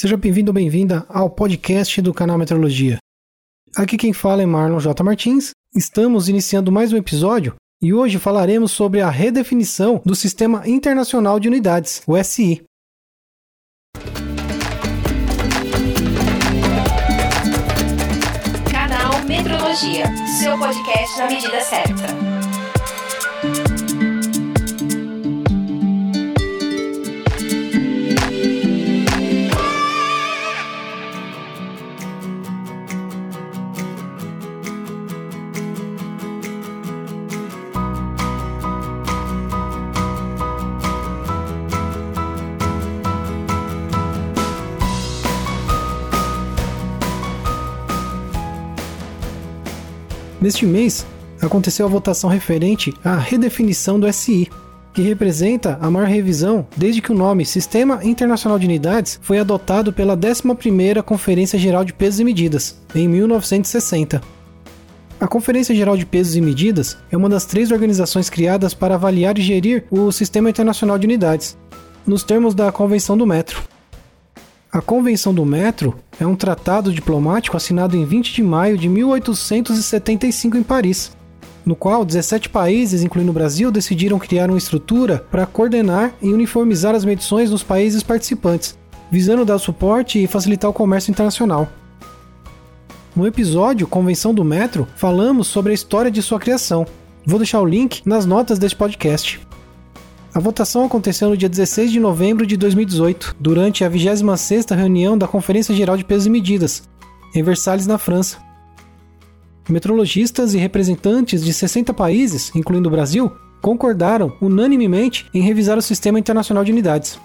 Seja bem-vindo ou bem-vinda ao podcast do canal Metrologia. Aqui quem fala é Marlon J. Martins. Estamos iniciando mais um episódio e hoje falaremos sobre a redefinição do Sistema Internacional de Unidades, o SI. Canal Metrologia, seu podcast na medida certa. Neste mês, aconteceu a votação referente à redefinição do SI, que representa a maior revisão desde que o nome Sistema Internacional de Unidades foi adotado pela 11ª Conferência Geral de Pesos e Medidas, em 1960. A Conferência Geral de Pesos e Medidas é uma das três organizações criadas para avaliar e gerir o Sistema Internacional de Unidades, nos termos da Convenção do Metro. A Convenção do Metro é um tratado diplomático assinado em 20 de maio de 1875 em Paris, no qual 17 países, incluindo o Brasil, decidiram criar uma estrutura para coordenar e uniformizar as medições nos países participantes, visando dar suporte e facilitar o comércio internacional. No episódio Convenção do Metro, falamos sobre a história de sua criação. Vou deixar o link nas notas deste podcast. A votação aconteceu no dia 16 de novembro de 2018, durante a 26ª reunião da Conferência Geral de Pesos e Medidas, em Versalhes, na França. Metrologistas e representantes de 60 países, incluindo o Brasil, concordaram unanimemente em revisar o Sistema Internacional de Unidades.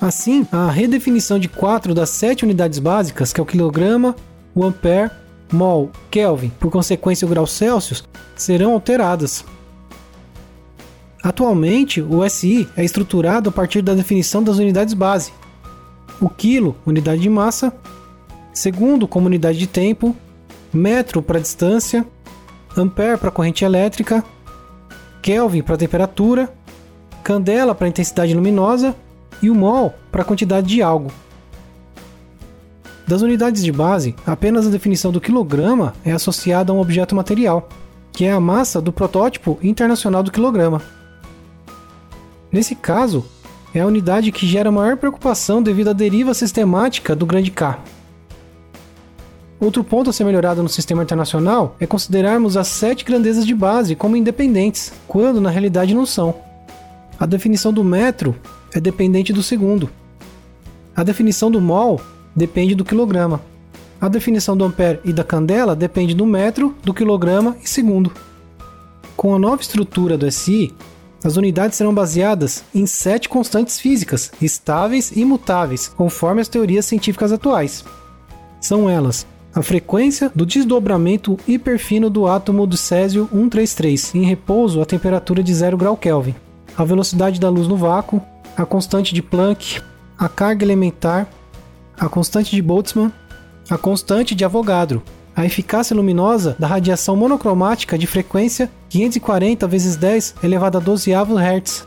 Assim, a redefinição de quatro das sete unidades básicas, que é o quilograma, o ampere, mol, Kelvin, por consequência o grau Celsius, serão alteradas. Atualmente, o SI é estruturado a partir da definição das unidades base. O quilo, unidade de massa, segundo como unidade de tempo, metro para distância, ampere para corrente elétrica, Kelvin para temperatura, candela para intensidade luminosa e o mol para quantidade de algo. Das unidades de base, apenas a definição do quilograma é associada a um objeto material, que é a massa do protótipo internacional do quilograma. Nesse caso, é a unidade que gera maior preocupação devido à deriva sistemática do grande K. Outro ponto a ser melhorado no sistema internacional é considerarmos as sete grandezas de base como independentes, quando na realidade não são. A definição do metro é dependente do segundo. A definição do mol depende do quilograma. A definição do ampere e da candela depende do metro, do quilograma e segundo. Com a nova estrutura do SI, as unidades serão baseadas em sete constantes físicas, estáveis e imutáveis, conforme as teorias científicas atuais. São elas a frequência do desdobramento hiperfino do átomo do césio 133 em repouso a temperatura de 0 grau Kelvin, a velocidade da luz no vácuo, a constante de Planck, a carga elementar, a constante de Boltzmann, a constante de Avogadro, a eficácia luminosa da radiação monocromática de frequência 540 vezes 10 elevado a 12 Hz.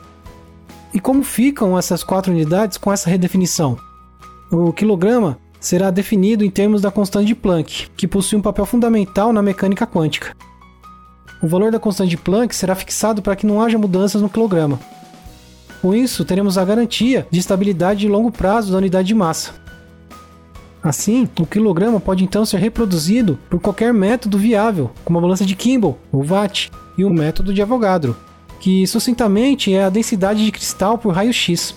E como ficam essas quatro unidades com essa redefinição? O quilograma será definido em termos da constante de Planck, que possui um papel fundamental na mecânica quântica. O valor da constante de Planck será fixado para que não haja mudanças no quilograma. Com isso, teremos a garantia de estabilidade de longo prazo da unidade de massa. Assim, o quilograma pode então ser reproduzido por qualquer método viável, como a balança de Kimball, o Watt, e o método de Avogadro, que sucintamente é a densidade de cristal por raio-x.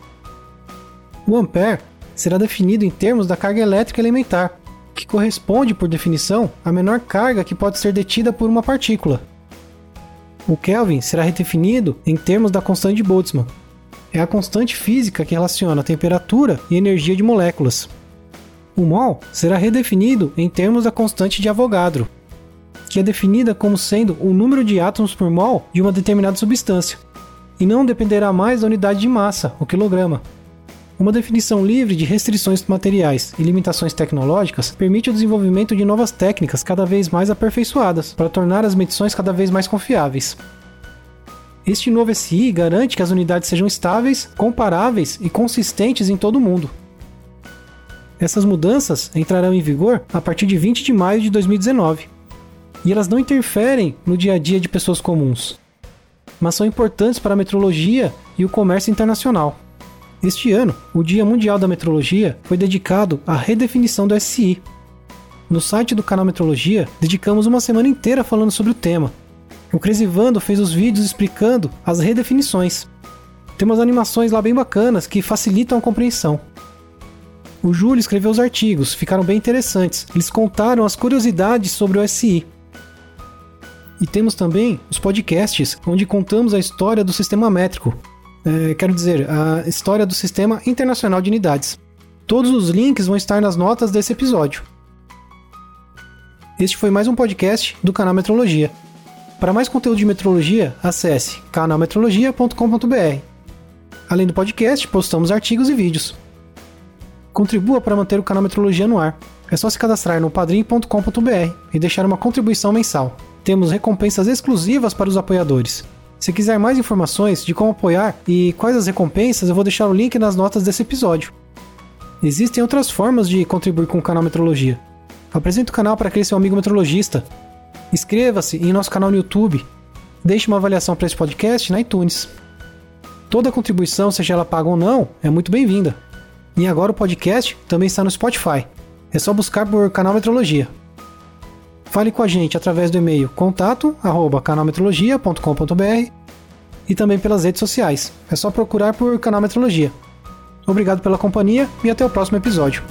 O ampere será definido em termos da carga elétrica elementar, que corresponde, por definição, à menor carga que pode ser detida por uma partícula. O Kelvin será redefinido em termos da constante de Boltzmann. É a constante física que relaciona a temperatura e energia de moléculas. O mol será redefinido em termos da constante de Avogadro, que é definida como sendo o número de átomos por mol de uma determinada substância, e não dependerá mais da unidade de massa, o quilograma. Uma definição livre de restrições materiais e limitações tecnológicas permite o desenvolvimento de novas técnicas cada vez mais aperfeiçoadas para tornar as medições cada vez mais confiáveis. Este novo SI garante que as unidades sejam estáveis, comparáveis e consistentes em todo o mundo. Essas mudanças entrarão em vigor a partir de 20 de maio de 2019. E elas não interferem no dia a dia de pessoas comuns, mas são importantes para a metrologia e o comércio internacional. Este ano, o Dia Mundial da Metrologia foi dedicado à redefinição do SI. No site do canal Metrologia, dedicamos uma semana inteira falando sobre o tema. O Cresivando fez os vídeos explicando as redefinições. Tem umas animações lá bem bacanas que facilitam a compreensão. O Júlio escreveu os artigos, ficaram bem interessantes. Eles contaram as curiosidades sobre o SI. E temos também os podcasts, onde contamos a história do sistema métrico. É, quero dizer, a história do Sistema Internacional de Unidades. Todos os links vão estar nas notas desse episódio. Este foi mais um podcast do canal Metrologia. Para mais conteúdo de metrologia, acesse canalmetrologia.com.br. Além do podcast, postamos artigos e vídeos. Contribua para manter o canal Metrologia no ar. É só se cadastrar no padrim.com.br e deixar uma contribuição mensal. Temos recompensas exclusivas para os apoiadores. Se quiser mais informações de como apoiar e quais as recompensas, eu vou deixar o link nas notas desse episódio. Existem outras formas de contribuir com o canal Metrologia. Apresente o canal para aquele seu amigo metrologista. Inscreva-se em nosso canal no YouTube. Deixe uma avaliação para esse podcast na iTunes. Toda contribuição, seja ela paga ou não, é muito bem-vinda. E agora o podcast também está no Spotify. É só buscar por canal Metrologia. Fale com a gente através do e-mail contato@canalmetrologia.com.br e também pelas redes sociais. É só procurar por Canal Metrologia. Obrigado pela companhia e até o próximo episódio.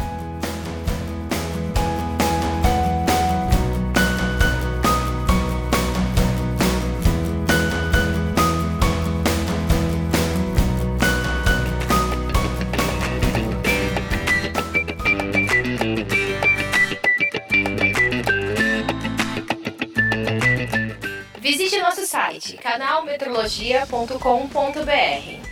canalmetrologia.com.br.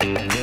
thank